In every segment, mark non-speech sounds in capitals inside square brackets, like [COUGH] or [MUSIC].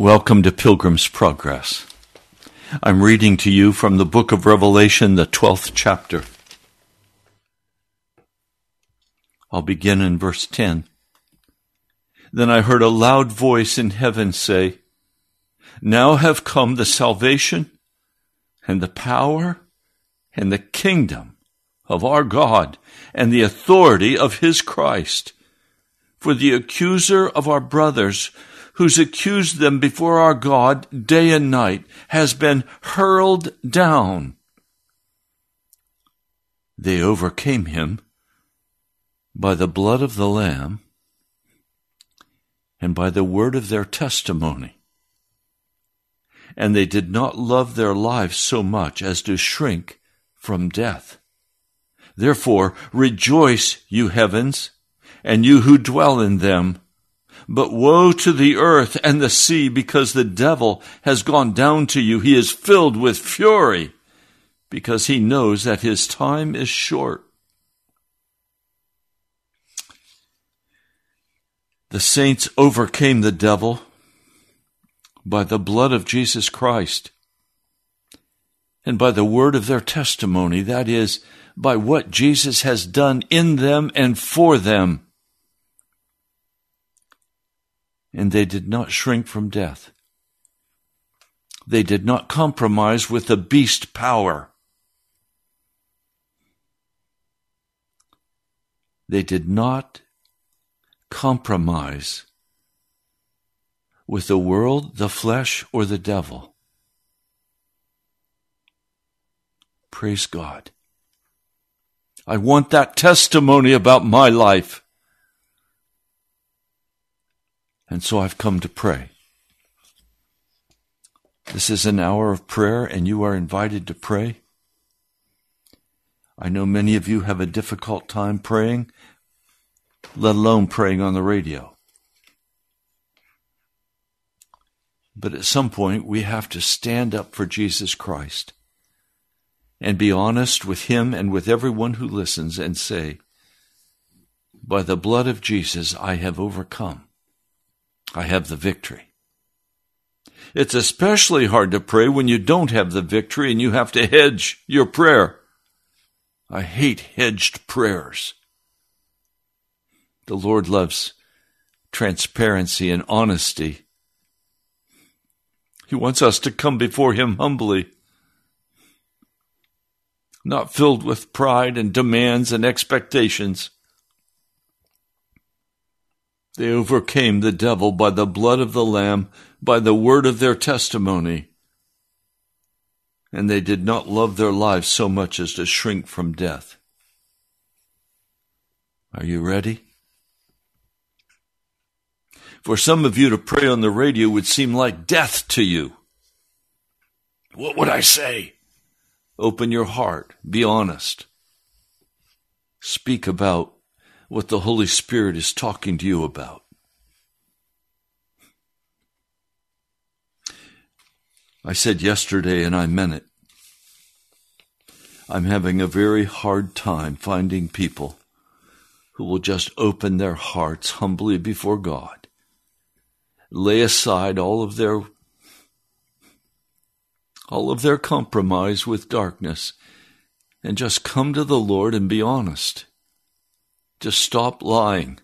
Welcome to Pilgrim's Progress. I'm reading to you from the book of Revelation, the 12th chapter. I'll begin in verse 10. Then I heard a loud voice in heaven say, Now have come the salvation and the power and the kingdom of our God and the authority of his Christ. For the accuser of our brothers, who's accused them before our God day and night, has been hurled down. They overcame him by the blood of the Lamb and by the word of their testimony. And they did not love their lives so much as to shrink from death. Therefore, rejoice, you heavens, and you who dwell in them. But woe to the earth and the sea, because the devil has gone down to you. He is filled with fury, because he knows that his time is short. The saints overcame the devil by the blood of Jesus Christ and by the word of their testimony, that is, by what Jesus has done in them and for them. And they did not shrink from death. They did not compromise with the beast power. They did not compromise with the world, the flesh, or the devil. Praise God. I want that testimony about my life. And so I've come to pray. This is an hour of prayer, and you are invited to pray. I know many of you have a difficult time praying let alone praying on the radio. But at some point, we have to stand up for Jesus Christ and be honest with Him and with everyone who listens and say, By the blood of Jesus, I have overcome. I have the victory. It's especially hard to pray when you don't have the victory and you have to hedge your prayer. I hate hedged prayers. The Lord loves transparency and honesty. He wants us to come before Him humbly, not filled with pride and demands and expectations. They overcame the devil by the blood of the Lamb, by the word of their testimony, and they did not love their lives so much as to shrink from death. Are you ready? For some of you to pray on the radio would seem like death to you. What would I say? Open your heart. Be honest. Speak about what the Holy Spirit is talking to you about. I said yesterday, and I meant it. I'm having a very hard time finding people who will just open their hearts humbly before God lay aside all of their all of their compromise with darkness and just come to the Lord and be honest. Just stop lying.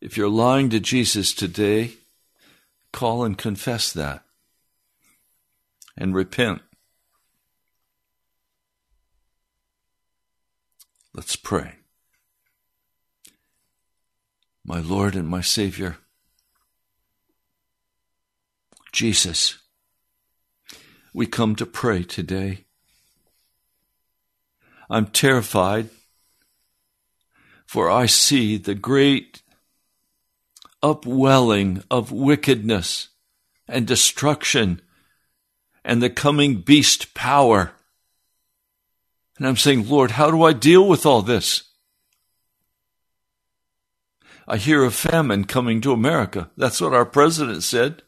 If you're lying to Jesus today, call and confess that and repent. Let's pray my Lord and my Savior, Jesus, we come to pray today. I'm terrified, for I see the great upwelling of wickedness and destruction and the coming beast power. And I'm saying, Lord, how do I deal with all this? I hear of famine coming to America. That's what our president said.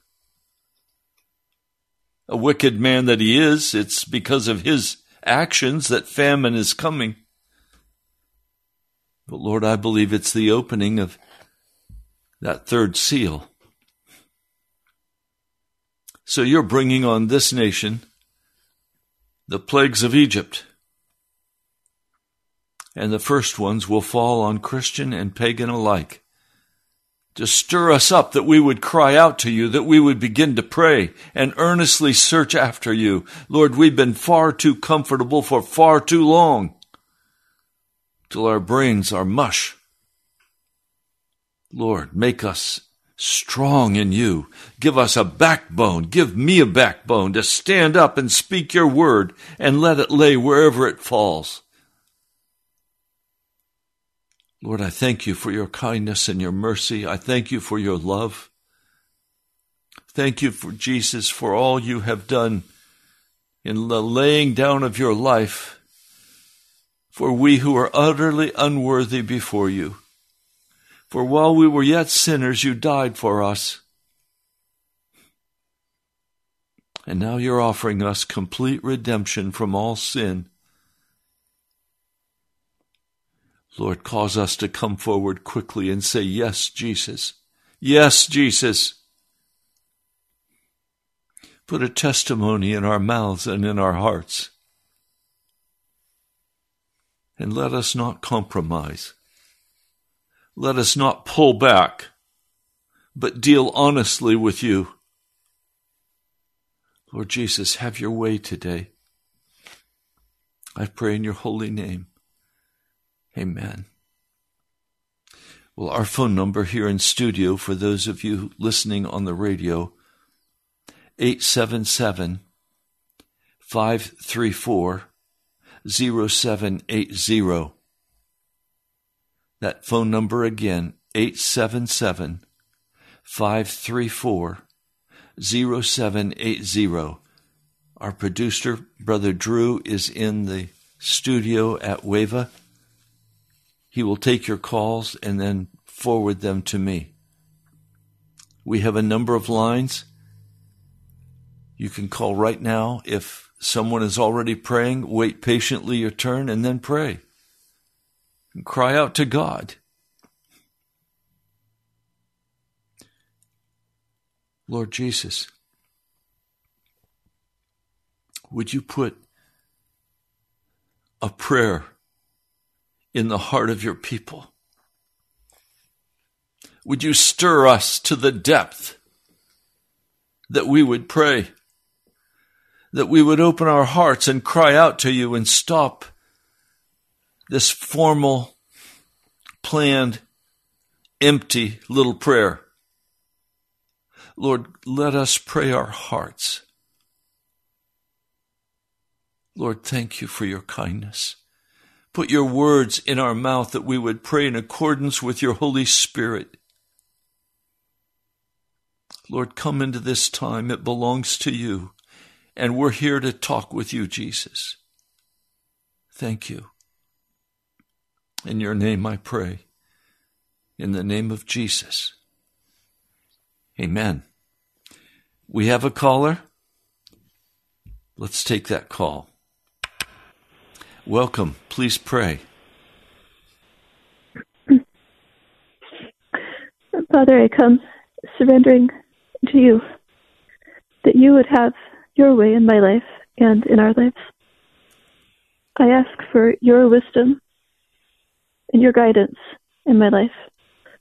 A wicked man that he is, it's because of his actions that famine is coming. But Lord, I believe it's the opening of that third seal. So you're bringing on this nation the plagues of Egypt. And the first ones will fall on Christian and pagan alike. To stir us up that we would cry out to you, that we would begin to pray and earnestly search after you. Lord, we've been far too comfortable for far too long till our brains are mush. Lord, make us strong in you. Give us a backbone. Give me a backbone to stand up and speak your word and let it lay wherever it falls. Lord, I thank you for your kindness and your mercy. I thank you for your love. Thank you for Jesus for all you have done in the laying down of your life for we who are utterly unworthy before you. For while we were yet sinners, you died for us. And now you're offering us complete redemption from all sin. Lord, cause us to come forward quickly and say, Yes, Jesus. Yes, Jesus. Put a testimony in our mouths and in our hearts. And let us not compromise. Let us not pull back, but deal honestly with you. Lord Jesus, have your way today. I pray in your holy name. Amen. Well, our phone number here in studio for those of you listening on the radio, 877 534 0780. That phone number again, 877 534 0780. Our producer, Brother Drew, is in the studio at Wava. He will take your calls and then forward them to me. We have a number of lines. You can call right now. If someone is already praying, wait patiently your turn and then pray and cry out to God. Lord Jesus, would you put a prayer in the heart of your people? Would you stir us to the depth that we would pray, that we would open our hearts and cry out to you and stop this formal, planned, empty little prayer. Lord, let us pray our hearts. Lord, thank you for your kindness. Put your words in our mouth that we would pray in accordance with your Holy Spirit. Lord, come into this time. It belongs to you. And we're here to talk with you, Jesus. Thank you. In your name I pray. In the name of Jesus. Amen. We have a caller. Let's take that call. Welcome. Please pray. Father, I come surrendering to you that you would have your way in my life and in our lives. I ask for your wisdom and your guidance in my life,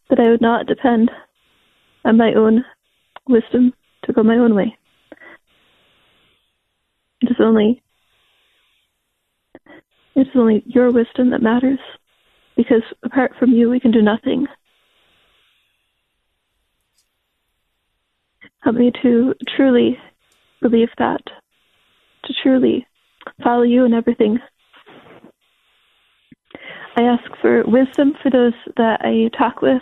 that I would not depend on my own wisdom to go my own way. It is only it is only your wisdom that matters, because apart from you, we can do nothing. Help me to truly believe that, to truly follow you in everything I ask for wisdom for those that I talk with,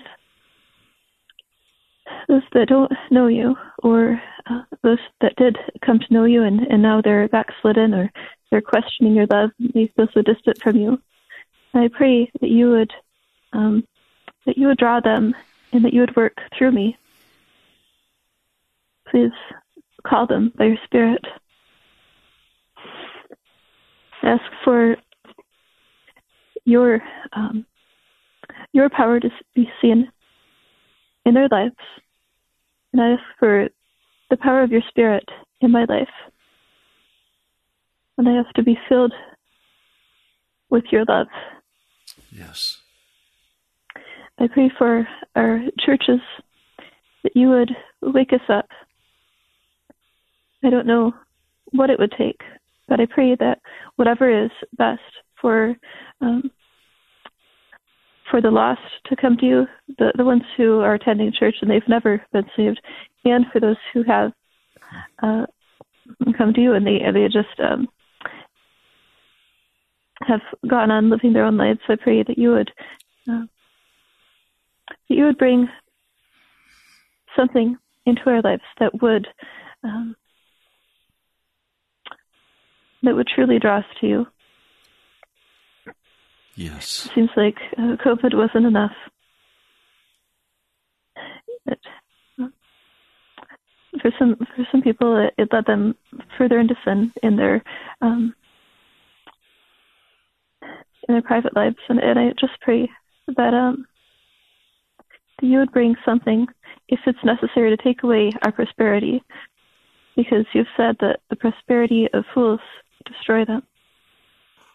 those that don't know you, or uh, those that did come to know you and, and now they're backslidden or they're questioning your love. and They feel so distant from you. I pray that you would um, that you would draw them and that you would work through me. Please call them by your Spirit. Ask for your um, your power to be seen in their lives. And I ask for the power of your Spirit in my life. And I ask to be filled with your love. Yes. I pray for our churches that you would wake us up. I don't know what it would take, but I pray that whatever is best for um, for the lost to come to you, the, the ones who are attending church and they've never been saved, and for those who have uh, come to you and they they just um, have gone on living their own lives. So I pray that you would uh, that you would bring something into our lives that would um, that would truly draw us to you. Yes. Seems like uh, COVID wasn't enough. It, for some for some people, it, it led them further into sin in their um, in their private lives, and, and I just pray that um, that you would bring something, if it's necessary, to take away our prosperity, because you've said that the prosperity of fools destroy them.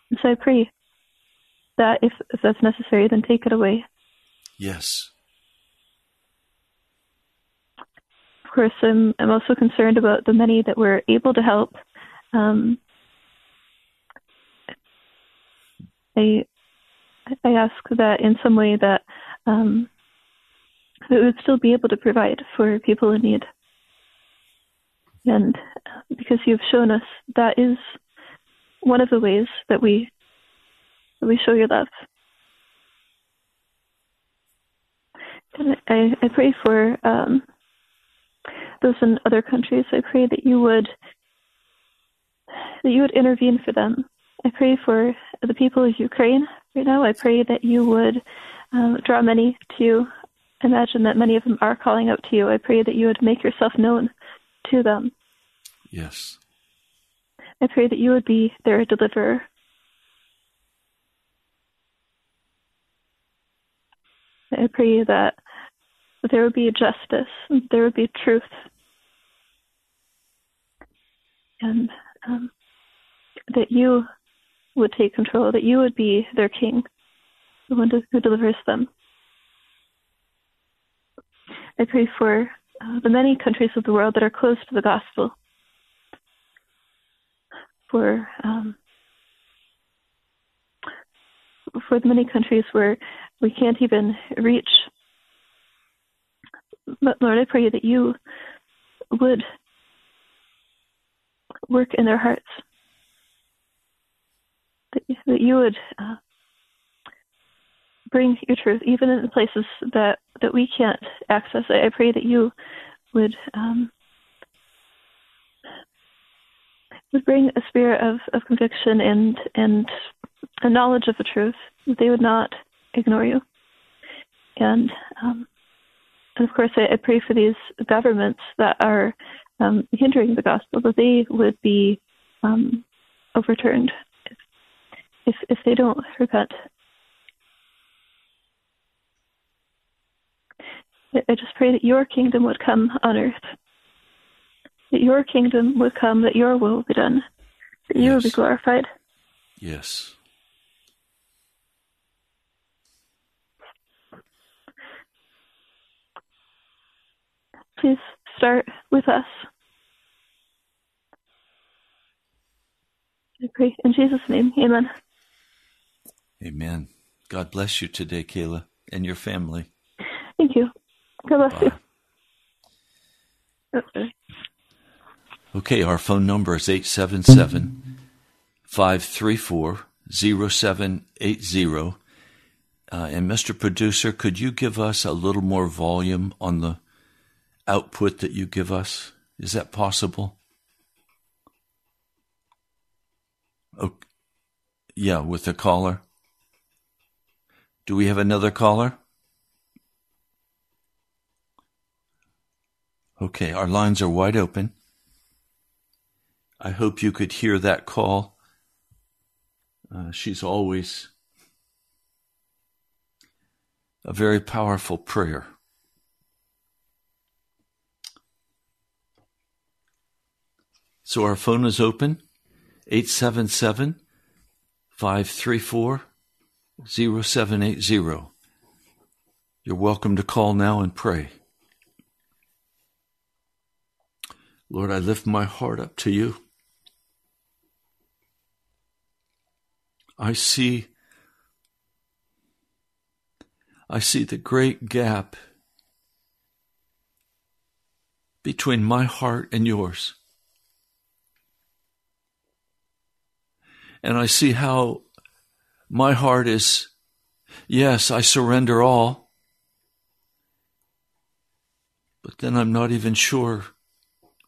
And so I pray that if, if that's necessary, then take it away. Yes. Of course, I'm, I'm also concerned about the many that we're able to help. Um, I, I ask that in some way that um, we would still be able to provide for people in need. And because you've shown us that is one of the ways that we we show your love. And I, I pray for um, those in other countries. I pray that you would that you would intervene for them. I pray for the people of Ukraine right now. I pray that you would um, draw many to you. Imagine that many of them are calling out to you. I pray that you would make yourself known to them. Yes. I pray that you would be their deliverer. I pray that there would be justice, there would be truth, and um, that you would take control, that you would be their king, the one who delivers them. I pray for uh, the many countries of the world that are closed to the gospel, for um, for the many countries where we can't even reach. But Lord, I pray that you would work in their hearts, that, you would uh, bring your truth, even in the places that, that we can't access. I pray that you would um, would bring a spirit of, of conviction and and a knowledge of the truth. That they would not ignore you. And um, and of course, I, I, pray for these governments that are um, hindering the gospel that they would be um, overturned if, if if they don't repent. I just pray that your kingdom would come on earth. That your kingdom would come, that your will be done, that you yes. will be glorified. Yes. Please start with us. I pray in Jesus' name. Amen. Amen. God bless you today, Kayla, and your family. Thank you. God bless Bye. you. Okay, our phone number is 877 534 0780. Uh, and Mr. Producer, could you give us a little more volume on the output that you give us? Is that possible? Okay. Yeah, with the caller. Do we have another caller? Okay, our lines are wide open. I hope you could hear that call. Uh, she's always a very powerful prayer. So our phone is open 877 534 0780. You're welcome to call now and pray. Lord, I lift my heart up to you. I see I see the great gap between my heart and yours. And I see how my heart is, yes, I surrender all. But then I'm not even sure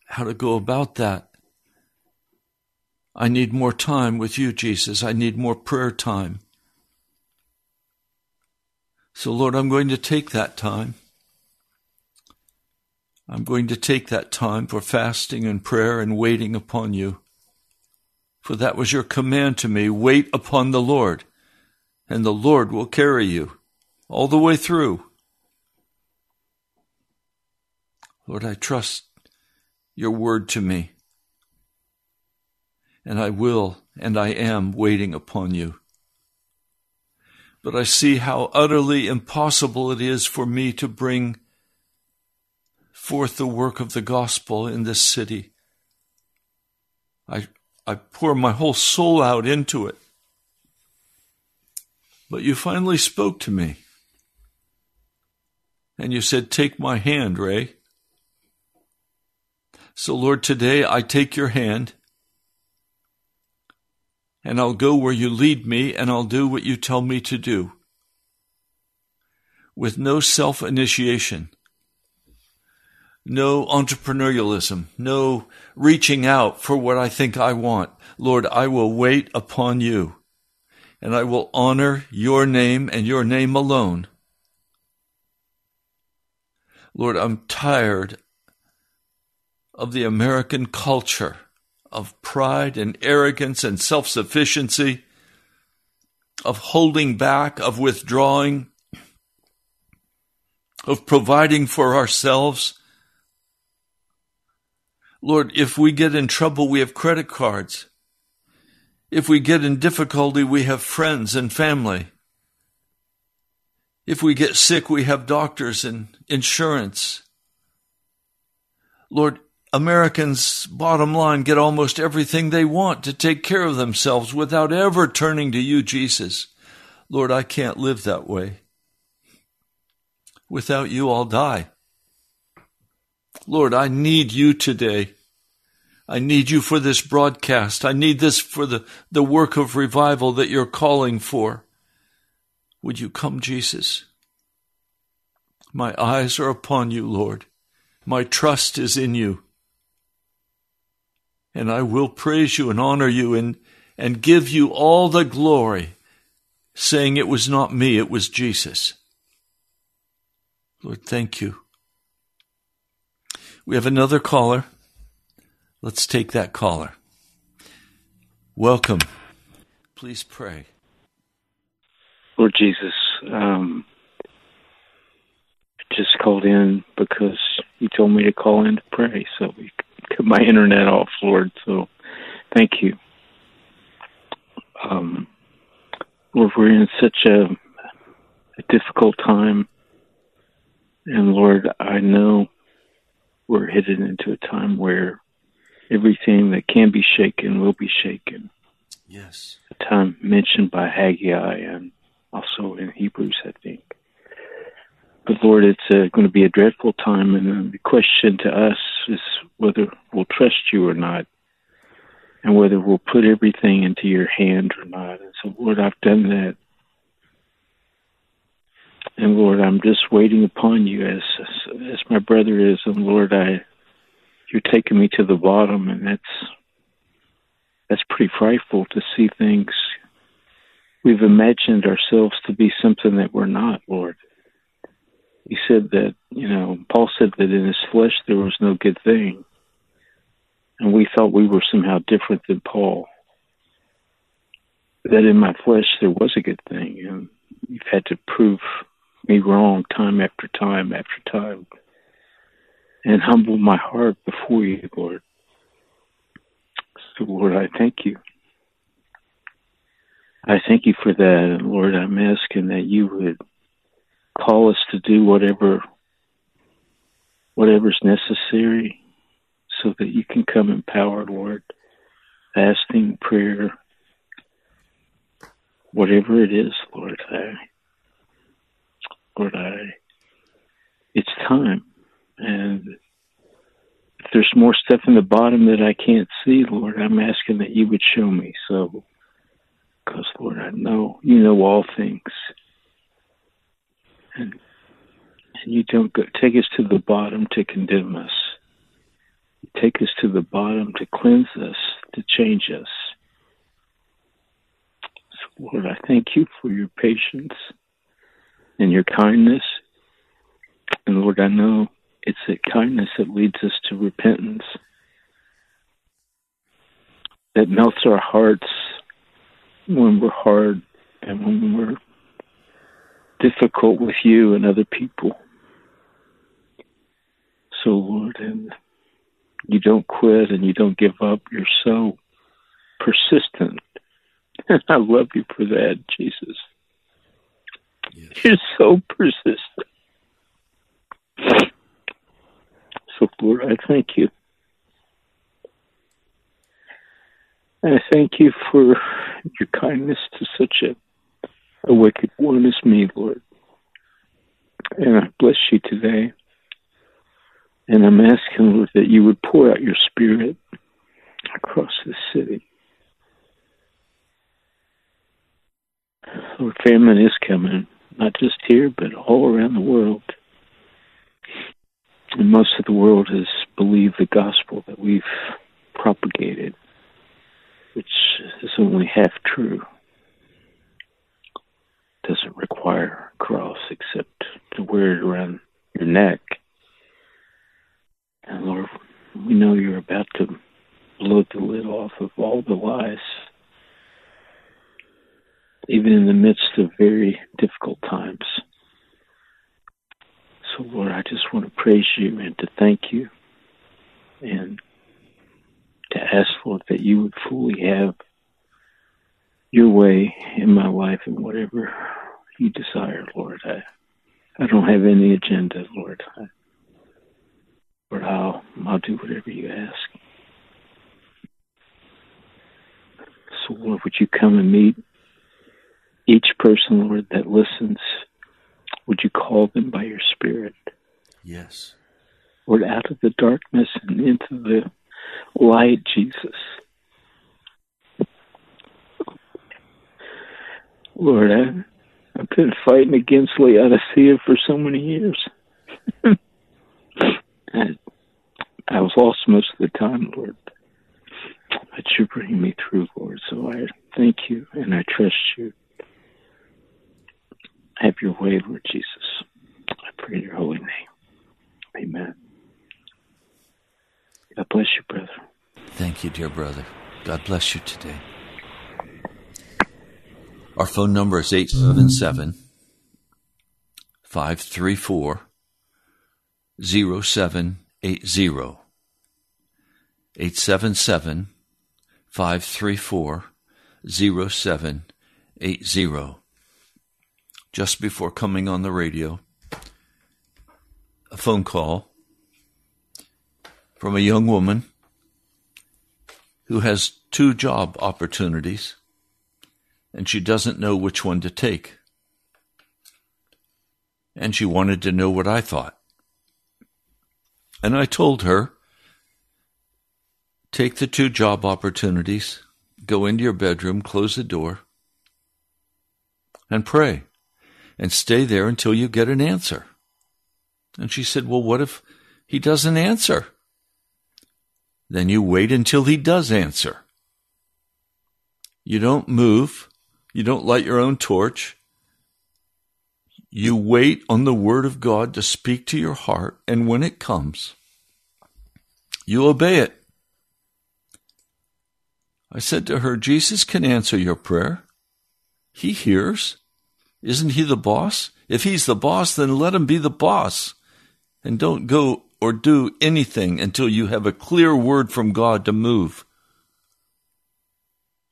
how to go about that. I need more time with you, Jesus. I need more prayer time. So, Lord, I'm going to take that time. I'm going to take that time for fasting and prayer and waiting upon you. For that was your command to me wait upon the Lord, and the Lord will carry you all the way through. Lord, I trust your word to me, and I will and I am waiting upon you. But I see how utterly impossible it is for me to bring forth the work of the gospel in this city. I, I pour my whole soul out into it. But you finally spoke to me. And you said, Take my hand, Ray. So, Lord, today I take your hand and I'll go where you lead me and I'll do what you tell me to do with no self initiation, no entrepreneurialism, no reaching out for what I think I want. Lord, I will wait upon you and I will honor your name and your name alone. Lord, I'm tired of the American culture of pride and arrogance and self sufficiency, of holding back, of withdrawing, of providing for ourselves. Lord, if we get in trouble, we have credit cards. If we get in difficulty, we have friends and family. If we get sick, we have doctors and insurance. Lord, Americans, bottom line, get almost everything they want to take care of themselves without ever turning to you, Jesus. Lord, I can't live that way. Without you, I'll die. Lord, I need you today. I need you for this broadcast. I need this for the, the work of revival that you're calling for. Would you come, Jesus? My eyes are upon you, Lord. My trust is in you and I will praise you and honor you and, and give you all the glory, saying it was not me, it was Jesus. Lord, thank you. We have another caller. Let's take that caller. Welcome. Please pray. Lord Jesus, um, I just called in because you told me to call in to pray, so we cut my internet off, Lord. So thank you. Um, Lord, we're in such a, a difficult time. And Lord, I know we're headed into a time where everything that can be shaken will be shaken. Yes. A time mentioned by Haggai and also in Hebrews, I think. But Lord, it's uh, going to be a dreadful time, and the question to us is whether we'll trust you or not, and whether we'll put everything into your hand or not. And so, Lord, I've done that, and Lord, I'm just waiting upon you as as my brother is, and Lord, I you're taking me to the bottom, and that's that's pretty frightful to see things. We've imagined ourselves to be something that we're not, Lord he said that, you know, Paul said that in his flesh there was no good thing. And we thought we were somehow different than Paul. That in my flesh there was a good thing. And you've had to prove me wrong time after time after time. And humble my heart before you, Lord. So, Lord, I thank you. I thank you for that. And Lord, I'm asking that you would call us to do whatever whatever's necessary so that you can come empowered, Lord. Fasting, prayer, whatever it is, Lord, I Lord, I it's time. And if there's more stuff in the bottom that I can't see, Lord, I'm asking that you would show me. So, because, Lord, I know you know all things. And, and you don't go, take us to the bottom to condemn us. You take us to the bottom to cleanse us, to change us. So, Lord, I thank you for your patience and your kindness. And Lord, I know it's that kindness that leads us to repentance, that melts our hearts when we're hard and when we're difficult with you and other people. So, Lord, and you don't quit and you don't give up. You're so persistent. And [LAUGHS] I love you for that, Jesus. Yes. [LAUGHS] You're so persistent. So, Lord, I thank you. And I thank you for your kindness to such a, a wicked one as me, Lord. And I bless you today. And I'm asking, Lord, that you would pour out your spirit across the city. Lord, famine is coming, not just here, but all around the world. And most of the world has believed the gospel that we've propagated, which is only half true. Doesn't require a cross except to wear it around your neck. And Lord, we know you're about to blow the lid off of all the lies, even in the midst of very difficult times. So, Lord, I just want to praise you and to thank you and to ask, Lord, that you would fully have your way in my life and whatever you desire, Lord. I, I don't have any agenda, Lord. I, Lord, I'll, I'll do whatever you ask. So, Lord, would you come and meet each person, Lord, that listens would you call them by your Spirit? Yes. Lord, out of the darkness and into the light, Jesus. Lord, I, I've been fighting against Laodicea for so many years. [LAUGHS] I, I was lost most of the time, Lord. But you bring me through, Lord. So I thank you and I trust you. Have your way, Lord Jesus. I pray in your holy name. Amen. God bless you, brother. Thank you, dear brother. God bless you today. Our phone number is 877 534 0780. 877 534 0780 just before coming on the radio a phone call from a young woman who has two job opportunities and she doesn't know which one to take. And she wanted to know what I thought. And I told her take the two job opportunities, go into your bedroom, close the door, and pray and stay there until you get an answer. And she said, Well, what if he doesn't answer? Then you wait until he does answer. You don't move. You don't light your own torch. You wait on the word of God to speak to your heart, and when it comes, you obey it. I said to her, Jesus can answer your prayer. He hears. Isn't he the boss? If he's the boss, then let him be the boss. And don't go or do anything until you have a clear word from God to move.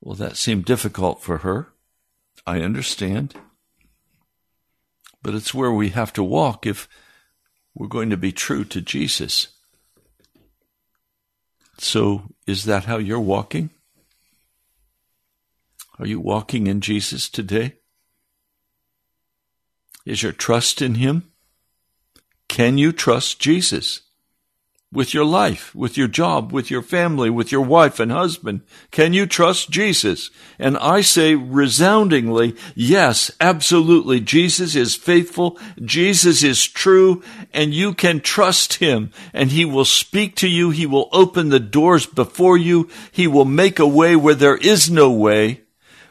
Well, that seemed difficult for her. I understand. But it's where we have to walk if we're going to be true to Jesus. So, is that how you're walking? Are you walking in Jesus today? Is your trust in Him? Can you trust Jesus? with your life, with your job, with your family, with your wife and husband? Can you trust Jesus? And I say resoundingly, yes, absolutely. Jesus is faithful. Jesus is true and you can trust him and he will speak to you. He will open the doors before you. He will make a way where there is no way.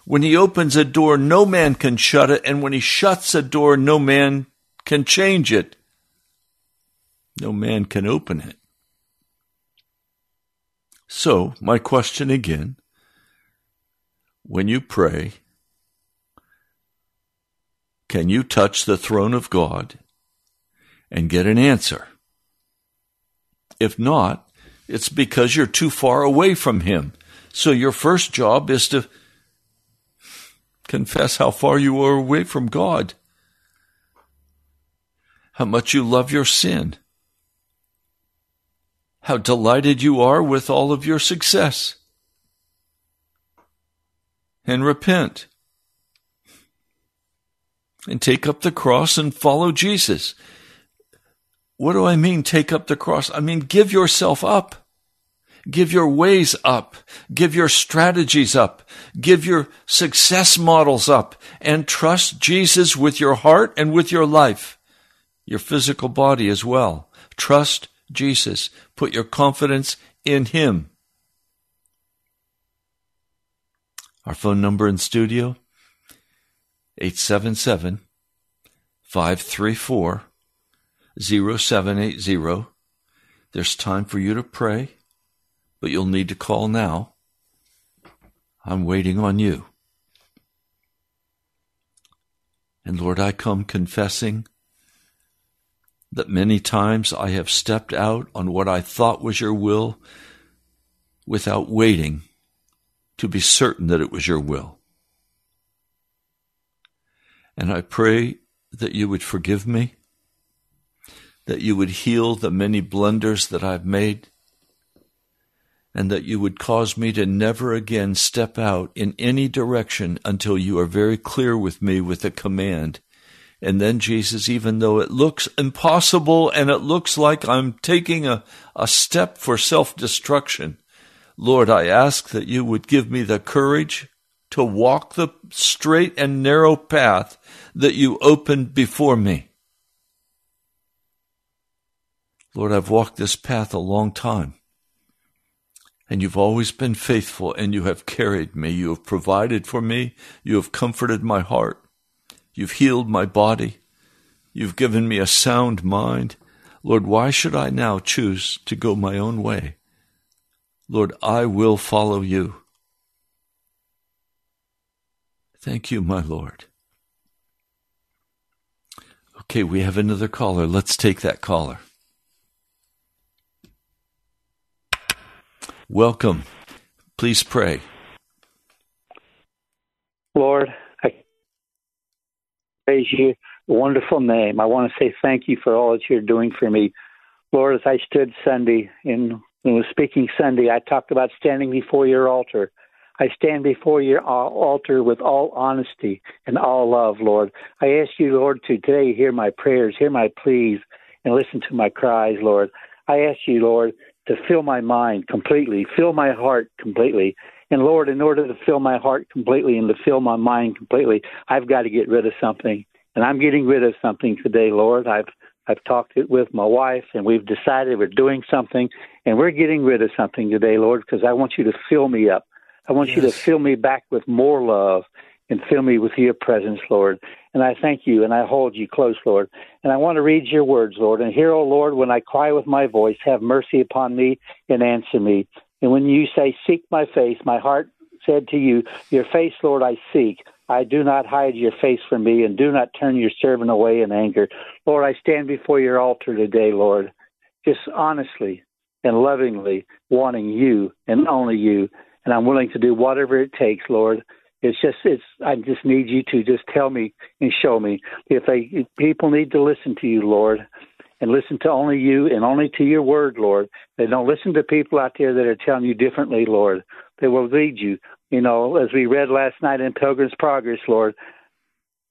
When he opens a door, no man can shut it. And when he shuts a door, no man can change it. No man can open it. So, my question again when you pray, can you touch the throne of God and get an answer? If not, it's because you're too far away from Him. So, your first job is to confess how far you are away from God, how much you love your sin how delighted you are with all of your success. And repent. And take up the cross and follow Jesus. What do I mean, take up the cross? I mean, give yourself up. Give your ways up. Give your strategies up. Give your success models up and trust Jesus with your heart and with your life, your physical body as well. Trust Jesus. Put your confidence in Him. Our phone number in studio 877 534 0780. There's time for you to pray, but you'll need to call now. I'm waiting on you. And Lord, I come confessing that many times I have stepped out on what I thought was your will without waiting to be certain that it was your will. And I pray that you would forgive me, that you would heal the many blunders that I've made, and that you would cause me to never again step out in any direction until you are very clear with me with a command and then Jesus, even though it looks impossible and it looks like I'm taking a, a step for self destruction, Lord, I ask that you would give me the courage to walk the straight and narrow path that you opened before me. Lord, I've walked this path a long time. And you've always been faithful and you have carried me. You have provided for me. You have comforted my heart. You've healed my body. You've given me a sound mind. Lord, why should I now choose to go my own way? Lord, I will follow you. Thank you, my Lord. Okay, we have another caller. Let's take that caller. Welcome. Please pray. Lord, I praise you. Wonderful name. I want to say thank you for all that you're doing for me. Lord, as I stood Sunday in when was speaking Sunday, I talked about standing before your altar. I stand before your uh, altar with all honesty and all love, Lord. I ask you, Lord, to today hear my prayers, hear my pleas, and listen to my cries, Lord. I ask you, Lord, to fill my mind completely, fill my heart completely, and Lord, in order to fill my heart completely and to fill my mind completely, I've got to get rid of something. And I'm getting rid of something today, Lord. I've I've talked it with my wife and we've decided we're doing something and we're getting rid of something today, Lord, because I want you to fill me up. I want yes. you to fill me back with more love and fill me with your presence, Lord. And I thank you and I hold you close, Lord. And I want to read your words, Lord. And hear, O oh Lord, when I cry with my voice, have mercy upon me and answer me. And when you say, Seek my face, my heart said to you, Your face, Lord, I seek. I do not hide your face from me, and do not turn your servant away in anger. Lord, I stand before your altar today, Lord, just honestly and lovingly wanting you and only you. and I'm willing to do whatever it takes, Lord. It's just it's I just need you to just tell me and show me if they if people need to listen to you, Lord, and listen to only you and only to your word, Lord. They don't listen to people out there that are telling you differently, Lord. They will lead you. You know, as we read last night in Pilgrim's Progress, Lord,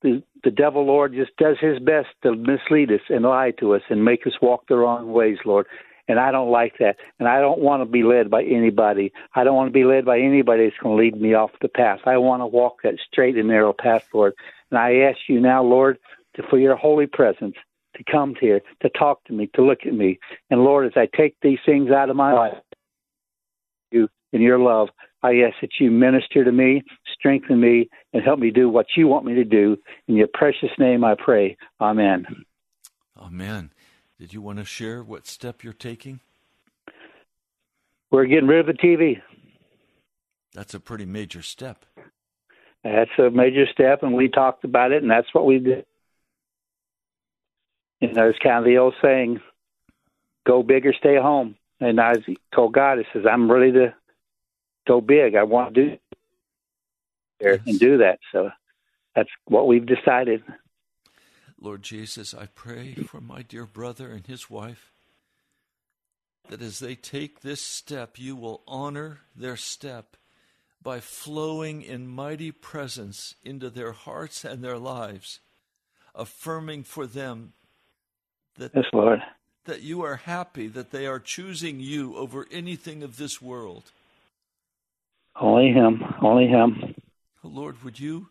the, the devil, Lord, just does his best to mislead us and lie to us and make us walk the wrong ways, Lord. And I don't like that. And I don't want to be led by anybody. I don't want to be led by anybody that's going to lead me off the path. I want to walk that straight and narrow path, Lord. And I ask you now, Lord, to, for your holy presence to come here, to talk to me, to look at me. And Lord, as I take these things out of my life, you in your love, I ask that you minister to me, strengthen me, and help me do what you want me to do. In your precious name I pray. Amen. Amen. Did you want to share what step you're taking? We're getting rid of the TV. That's a pretty major step. That's a major step, and we talked about it, and that's what we did. You know, it's kind of the old saying, go big or stay home. And I told God, I says, I'm ready to go big. I want to do there and do that. So that's what we've decided. Lord Jesus, I pray for my dear brother and his wife that as they take this step, you will honor their step by flowing in mighty presence into their hearts and their lives, affirming for them that, yes, Lord. that you are happy that they are choosing you over anything of this world. Only Him, only Him. Lord, would you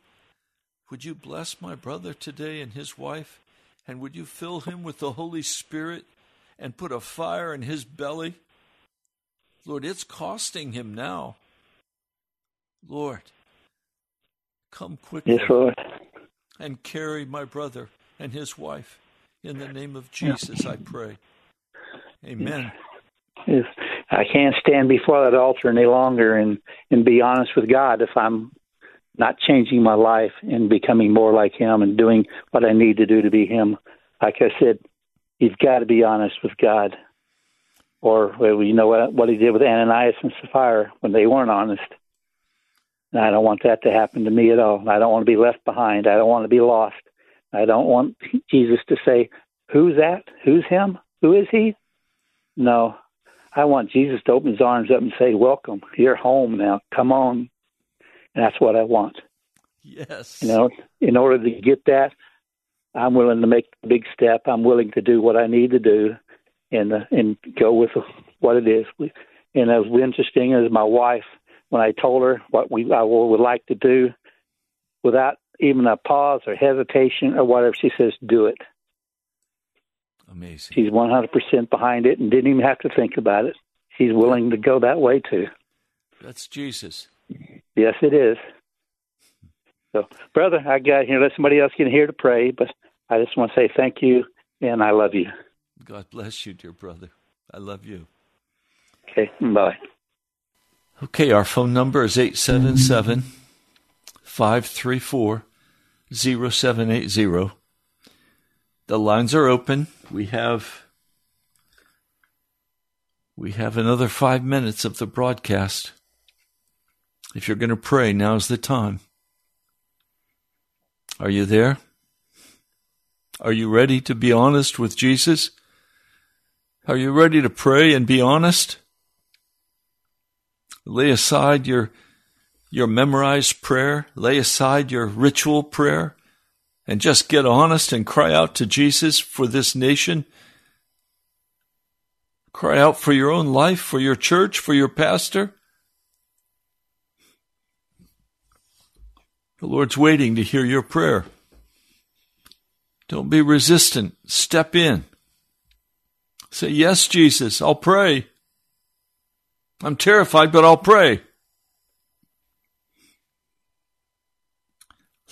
would you bless my brother today and his wife? And would you fill him with the Holy Spirit and put a fire in his belly? Lord, it's costing him now. Lord, come quickly yes, Lord. and carry my brother and his wife. In the name of Jesus, I pray. Amen. Yes. I can't stand before that altar any longer and, and be honest with God if I'm not changing my life and becoming more like him and doing what I need to do to be him. Like I said, you've got to be honest with God. Or well, you know what what he did with Ananias and Sapphira when they weren't honest. And I don't want that to happen to me at all. I don't want to be left behind. I don't want to be lost. I don't want Jesus to say, "Who's that? Who's him? Who is he?" No, I want Jesus to open his arms up and say, "Welcome. You're home now. Come on, and that's what I want. Yes. You know, in order to get that, I'm willing to make the big step. I'm willing to do what I need to do, and uh, and go with what it is. And it was interesting as my wife when I told her what we I would like to do, without even a pause or hesitation or whatever, she says, "Do it." Amazing. She's 100% behind it and didn't even have to think about it. She's willing to go that way too. That's Jesus. Yes, it is. So, brother, I got here. Let somebody else get here to pray, but I just want to say thank you and I love you. God bless you, dear brother. I love you. Okay, bye. Okay, our phone number is 877 534 0780. The lines are open. We have we have another 5 minutes of the broadcast. If you're going to pray, now's the time. Are you there? Are you ready to be honest with Jesus? Are you ready to pray and be honest? Lay aside your, your memorized prayer, lay aside your ritual prayer, and just get honest and cry out to Jesus for this nation. Cry out for your own life, for your church, for your pastor. The Lord's waiting to hear your prayer. Don't be resistant. Step in. Say, Yes, Jesus, I'll pray. I'm terrified, but I'll pray.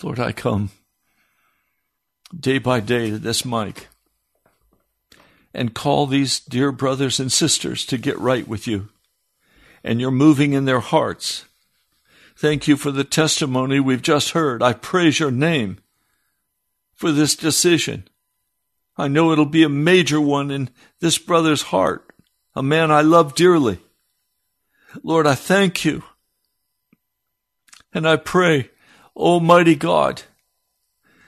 Lord, I come day by day to this mic and call these dear brothers and sisters to get right with you. And you're moving in their hearts. Thank you for the testimony we've just heard. I praise your name for this decision. I know it'll be a major one in this brother's heart, a man I love dearly. Lord, I thank you And I pray, Almighty God,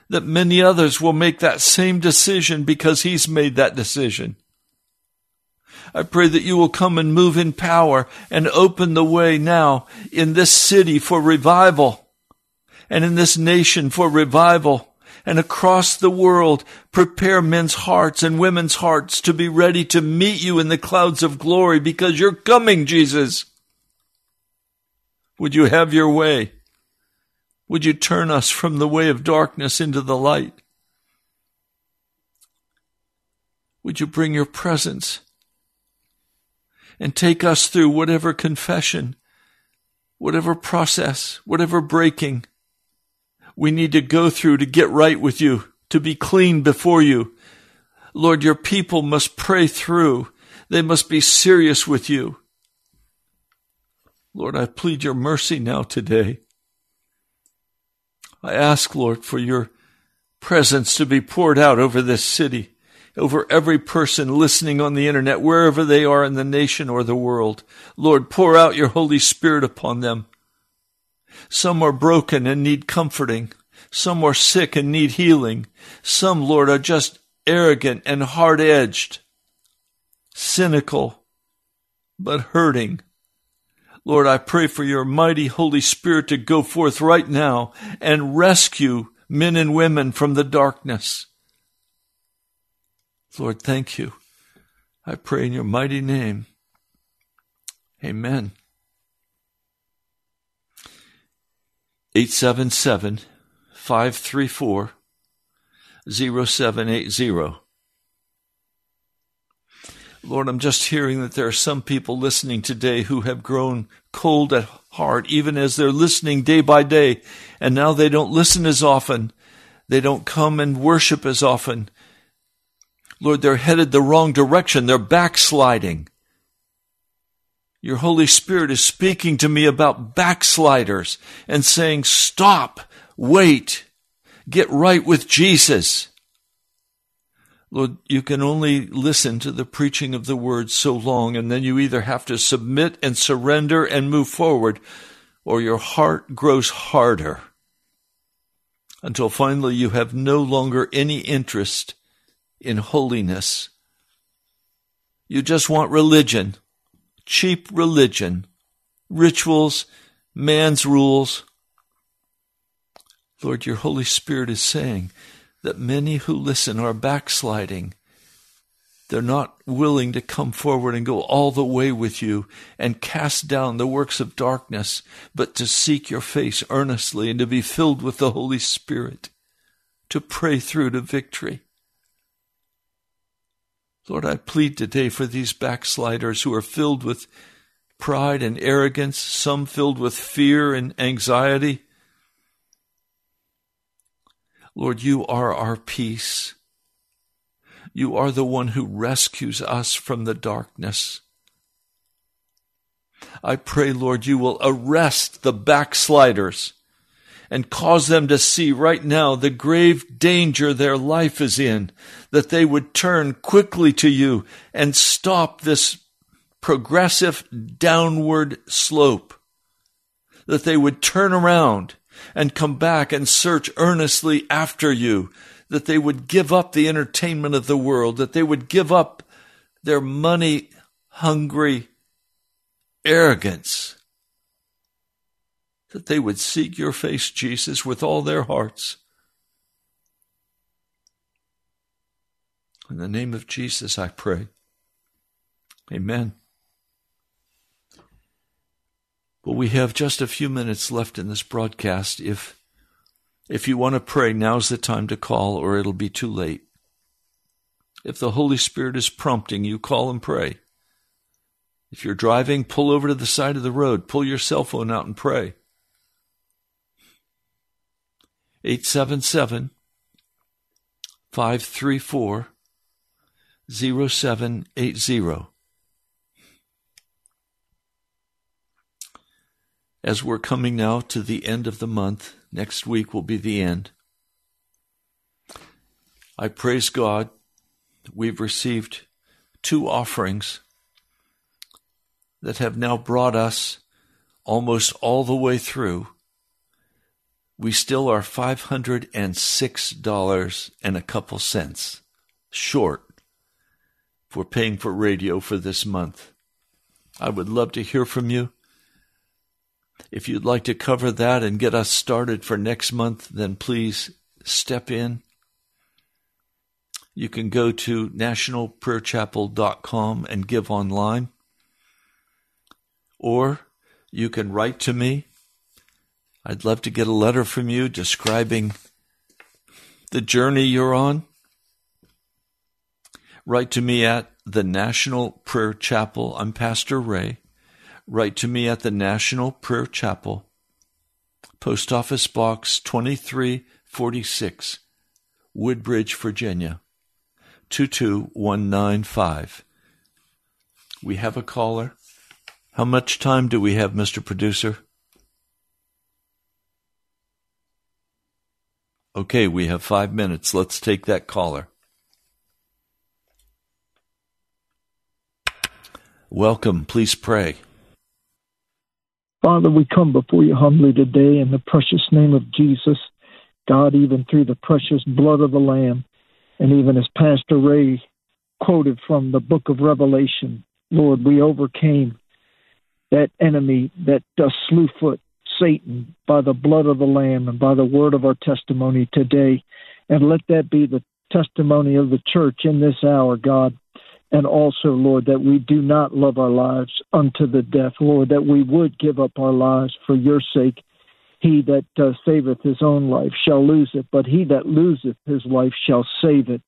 that many others will make that same decision because He's made that decision. I pray that you will come and move in power and open the way now in this city for revival and in this nation for revival and across the world, prepare men's hearts and women's hearts to be ready to meet you in the clouds of glory because you're coming, Jesus. Would you have your way? Would you turn us from the way of darkness into the light? Would you bring your presence and take us through whatever confession, whatever process, whatever breaking, we need to go through to get right with you, to be clean before you. Lord, your people must pray through. They must be serious with you. Lord, I plead your mercy now today. I ask, Lord, for your presence to be poured out over this city, over every person listening on the internet, wherever they are in the nation or the world. Lord, pour out your Holy Spirit upon them. Some are broken and need comforting. Some are sick and need healing. Some, Lord, are just arrogant and hard edged, cynical, but hurting. Lord, I pray for your mighty Holy Spirit to go forth right now and rescue men and women from the darkness. Lord, thank you. I pray in your mighty name. Amen. 877 534 0780. Lord, I'm just hearing that there are some people listening today who have grown cold at heart, even as they're listening day by day, and now they don't listen as often. They don't come and worship as often. Lord, they're headed the wrong direction. They're backsliding. Your Holy Spirit is speaking to me about backsliders and saying, stop, wait, get right with Jesus. Lord, you can only listen to the preaching of the word so long, and then you either have to submit and surrender and move forward, or your heart grows harder until finally you have no longer any interest in holiness. You just want religion cheap religion, rituals, man's rules. Lord, your Holy Spirit is saying that many who listen are backsliding. They're not willing to come forward and go all the way with you and cast down the works of darkness, but to seek your face earnestly and to be filled with the Holy Spirit, to pray through to victory. Lord, I plead today for these backsliders who are filled with pride and arrogance, some filled with fear and anxiety. Lord, you are our peace. You are the one who rescues us from the darkness. I pray, Lord, you will arrest the backsliders and cause them to see right now the grave danger their life is in, that they would turn quickly to you and stop this progressive downward slope, that they would turn around and come back and search earnestly after you, that they would give up the entertainment of the world, that they would give up their money hungry arrogance that they would seek your face, Jesus, with all their hearts. In the name of Jesus, I pray. Amen. Well, we have just a few minutes left in this broadcast. If if you want to pray, now's the time to call, or it'll be too late. If the Holy Spirit is prompting you, call and pray. If you're driving, pull over to the side of the road, pull your cell phone out and pray. 877 534 0780. As we're coming now to the end of the month, next week will be the end. I praise God. We've received two offerings that have now brought us almost all the way through we still are $506 and a couple cents short for paying for radio for this month. I would love to hear from you. If you'd like to cover that and get us started for next month, then please step in. You can go to nationalprayerchapel.com and give online. Or you can write to me. I'd love to get a letter from you describing the journey you're on. Write to me at the National Prayer Chapel. I'm Pastor Ray. Write to me at the National Prayer Chapel, Post Office Box 2346, Woodbridge, Virginia 22195. We have a caller. How much time do we have, Mr. Producer? Okay, we have five minutes. Let's take that caller. Welcome. Please pray. Father, we come before you humbly today in the precious name of Jesus. God, even through the precious blood of the Lamb, and even as Pastor Ray quoted from the book of Revelation, Lord, we overcame that enemy, that uh, slewfoot, Satan, by the blood of the Lamb and by the word of our testimony today. And let that be the testimony of the church in this hour, God. And also, Lord, that we do not love our lives unto the death, Lord, that we would give up our lives for your sake. He that uh, saveth his own life shall lose it, but he that loseth his life shall save it.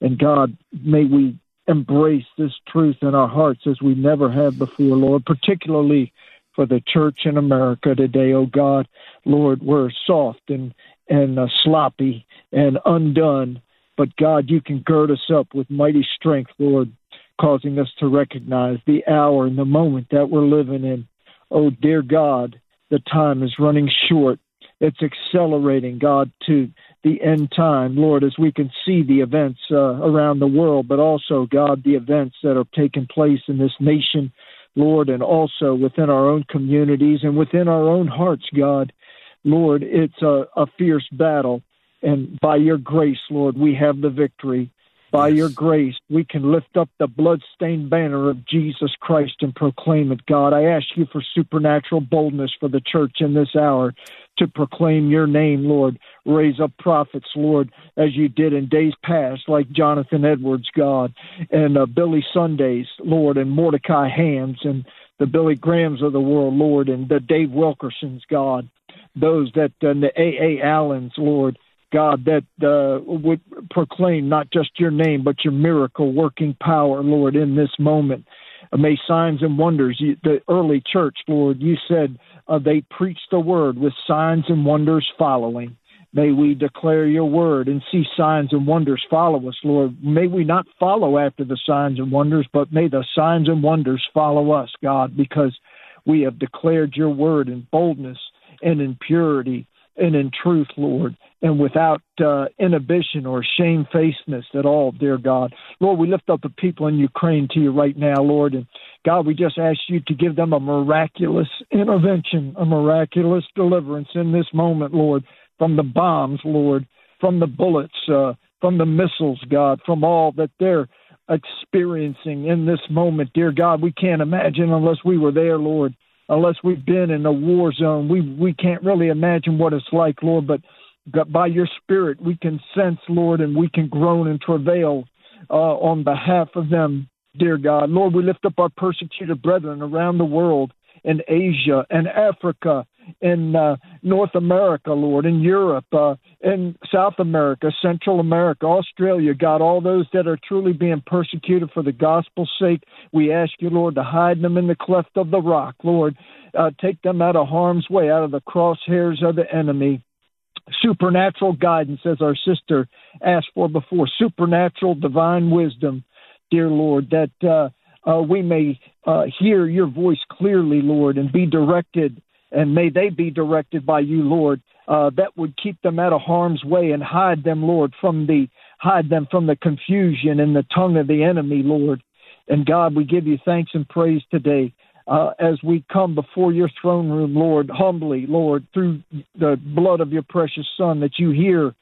And God, may we embrace this truth in our hearts as we never have before, Lord, particularly for the church in America today, oh God. Lord, we're soft and, and uh, sloppy and undone, but God, you can gird us up with mighty strength, Lord, causing us to recognize the hour and the moment that we're living in. Oh, dear God, the time is running short. It's accelerating, God, to the end time, Lord, as we can see the events uh, around the world, but also, God, the events that are taking place in this nation, Lord, and also within our own communities and within our own hearts, God. Lord, it's a, a fierce battle. And by your grace, Lord, we have the victory. By yes. your grace, we can lift up the bloodstained banner of Jesus Christ and proclaim it, God. I ask you for supernatural boldness for the church in this hour to proclaim your name, Lord. Raise up prophets, Lord, as you did in days past, like Jonathan Edwards, God, and uh, Billy Sundays, Lord, and Mordecai Hams, and the Billy Grahams of the world, Lord, and the Dave Wilkersons, God. Those that, uh, the A.A. Allens, Lord, God, that uh, would proclaim not just your name, but your miracle working power, Lord, in this moment. Uh, may signs and wonders, you, the early church, Lord, you said uh, they preached the word with signs and wonders following. May we declare your word and see signs and wonders follow us, Lord. May we not follow after the signs and wonders, but may the signs and wonders follow us, God, because we have declared your word in boldness and in purity and in truth, Lord, and without uh, inhibition or shamefacedness at all, dear God. Lord, we lift up the people in Ukraine to you right now, Lord, and God, we just ask you to give them a miraculous intervention, a miraculous deliverance in this moment, Lord, from the bombs, Lord, from the bullets, uh, from the missiles, God, from all that they're experiencing in this moment, dear God. We can't imagine unless we were there, Lord unless we've been in a war zone. We we can't really imagine what it's like, Lord, but by your Spirit we can sense, Lord, and we can groan and travail uh, on behalf of them, dear God. Lord, we lift up our persecuted brethren around the world in Asia and Africa in uh, North America, Lord, in Europe, uh, in South America, Central America, Australia, God, all those that are truly being persecuted for the gospel's sake, we ask you, Lord, to hide them in the cleft of the rock, Lord. Uh, take them out of harm's way, out of the crosshairs of the enemy. Supernatural guidance, as our sister asked for before, supernatural divine wisdom, dear Lord, that uh, uh, we may uh, hear your voice clearly, Lord, and be directed and may they be directed by you, Lord. Uh, that would keep them out of harm's way and hide them, Lord, from the hide them from the confusion and the tongue of the enemy, Lord. And God, we give you thanks and praise today. Uh, as we come before your throne room, Lord, humbly, Lord, through the blood of your precious Son, that you hear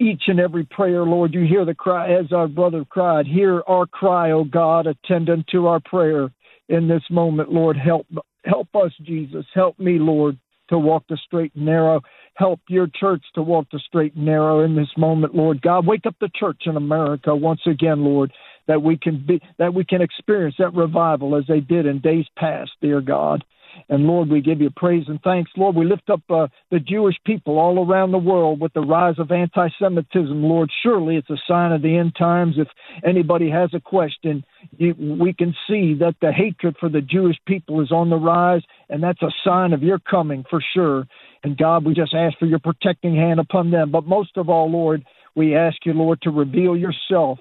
each and every prayer, Lord. You hear the cry as our brother cried. Hear our cry, O God, attend unto our prayer in this moment, Lord. Help help us, Jesus. Help me, Lord, to walk the straight and narrow. Help your church to walk the straight and narrow in this moment, Lord God. Wake up the church in America once again, Lord, that we can be that we can experience that revival as they did in days past, dear God. And Lord, we give you praise and thanks. Lord, we lift up uh, the Jewish people all around the world with the rise of anti Semitism. Lord, surely it's a sign of the end times. If anybody has a question, you, we can see that the hatred for the Jewish people is on the rise, and that's a sign of your coming for sure. And God, we just ask for your protecting hand upon them. But most of all, Lord, we ask you, Lord, to reveal yourself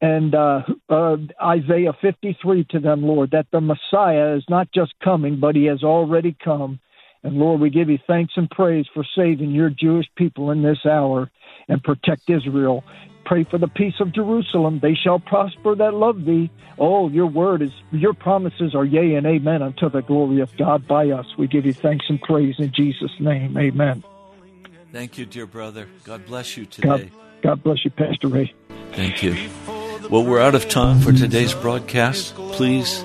and uh, uh, Isaiah 53 to them, Lord, that the Messiah is not just coming, but he has already come. And Lord, we give you thanks and praise for saving your Jewish people in this hour and protect Israel. Pray for the peace of Jerusalem. They shall prosper that love thee. Oh, your word is, your promises are yea and amen unto the glory of God by us. We give you thanks and praise in Jesus' name. Amen. Thank you, dear brother. God bless you today. God, God bless you, Pastor Ray. Thank you. Well, we're out of time for today's broadcast. Please,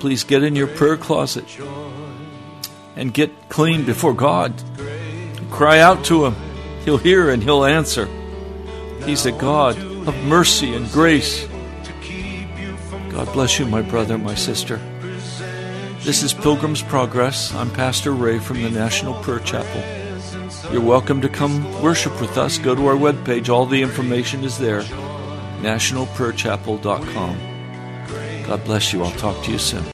please get in your prayer closet and get clean before God. Cry out to Him. He'll hear and He'll answer. He's a God of mercy and grace. God bless you, my brother, my sister. This is Pilgrim's Progress. I'm Pastor Ray from the National Prayer Chapel. You're welcome to come worship with us. Go to our webpage. All the information is there nationalprayerchapel.com. God bless you. I'll talk to you soon.